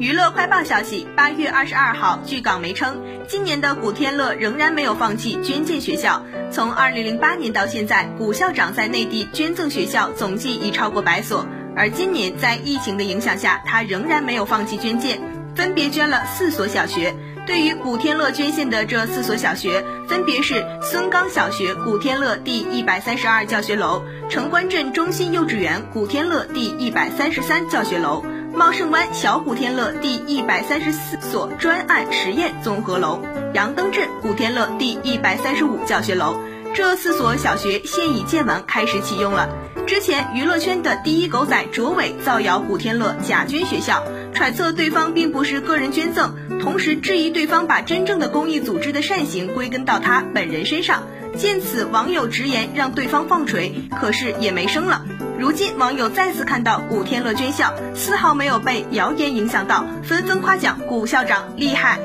娱乐快报消息，八月二十二号，据港媒称，今年的古天乐仍然没有放弃捐建学校。从二零零八年到现在，古校长在内地捐赠学校总计已超过百所。而今年在疫情的影响下，他仍然没有放弃捐建，分别捐了四所小学。对于古天乐捐献的这四所小学，分别是孙岗小学古天乐第一百三十二教学楼、城关镇中心幼稚园古天乐第一百三十三教学楼。茂盛湾小古天乐第一百三十四所专案实验综合楼，杨登镇古天乐第一百三十五教学楼，这四所小学现已建完，开始启用了。之前娱乐圈的第一狗仔卓伟造谣古天乐假捐学校，揣测对方并不是个人捐赠，同时质疑对方把真正的公益组织的善行归根到他本人身上。见此，网友直言让对方放锤，可是也没声了。如今网友再次看到古天乐军校，丝毫没有被谣言影响到，纷纷夸奖古校长厉害。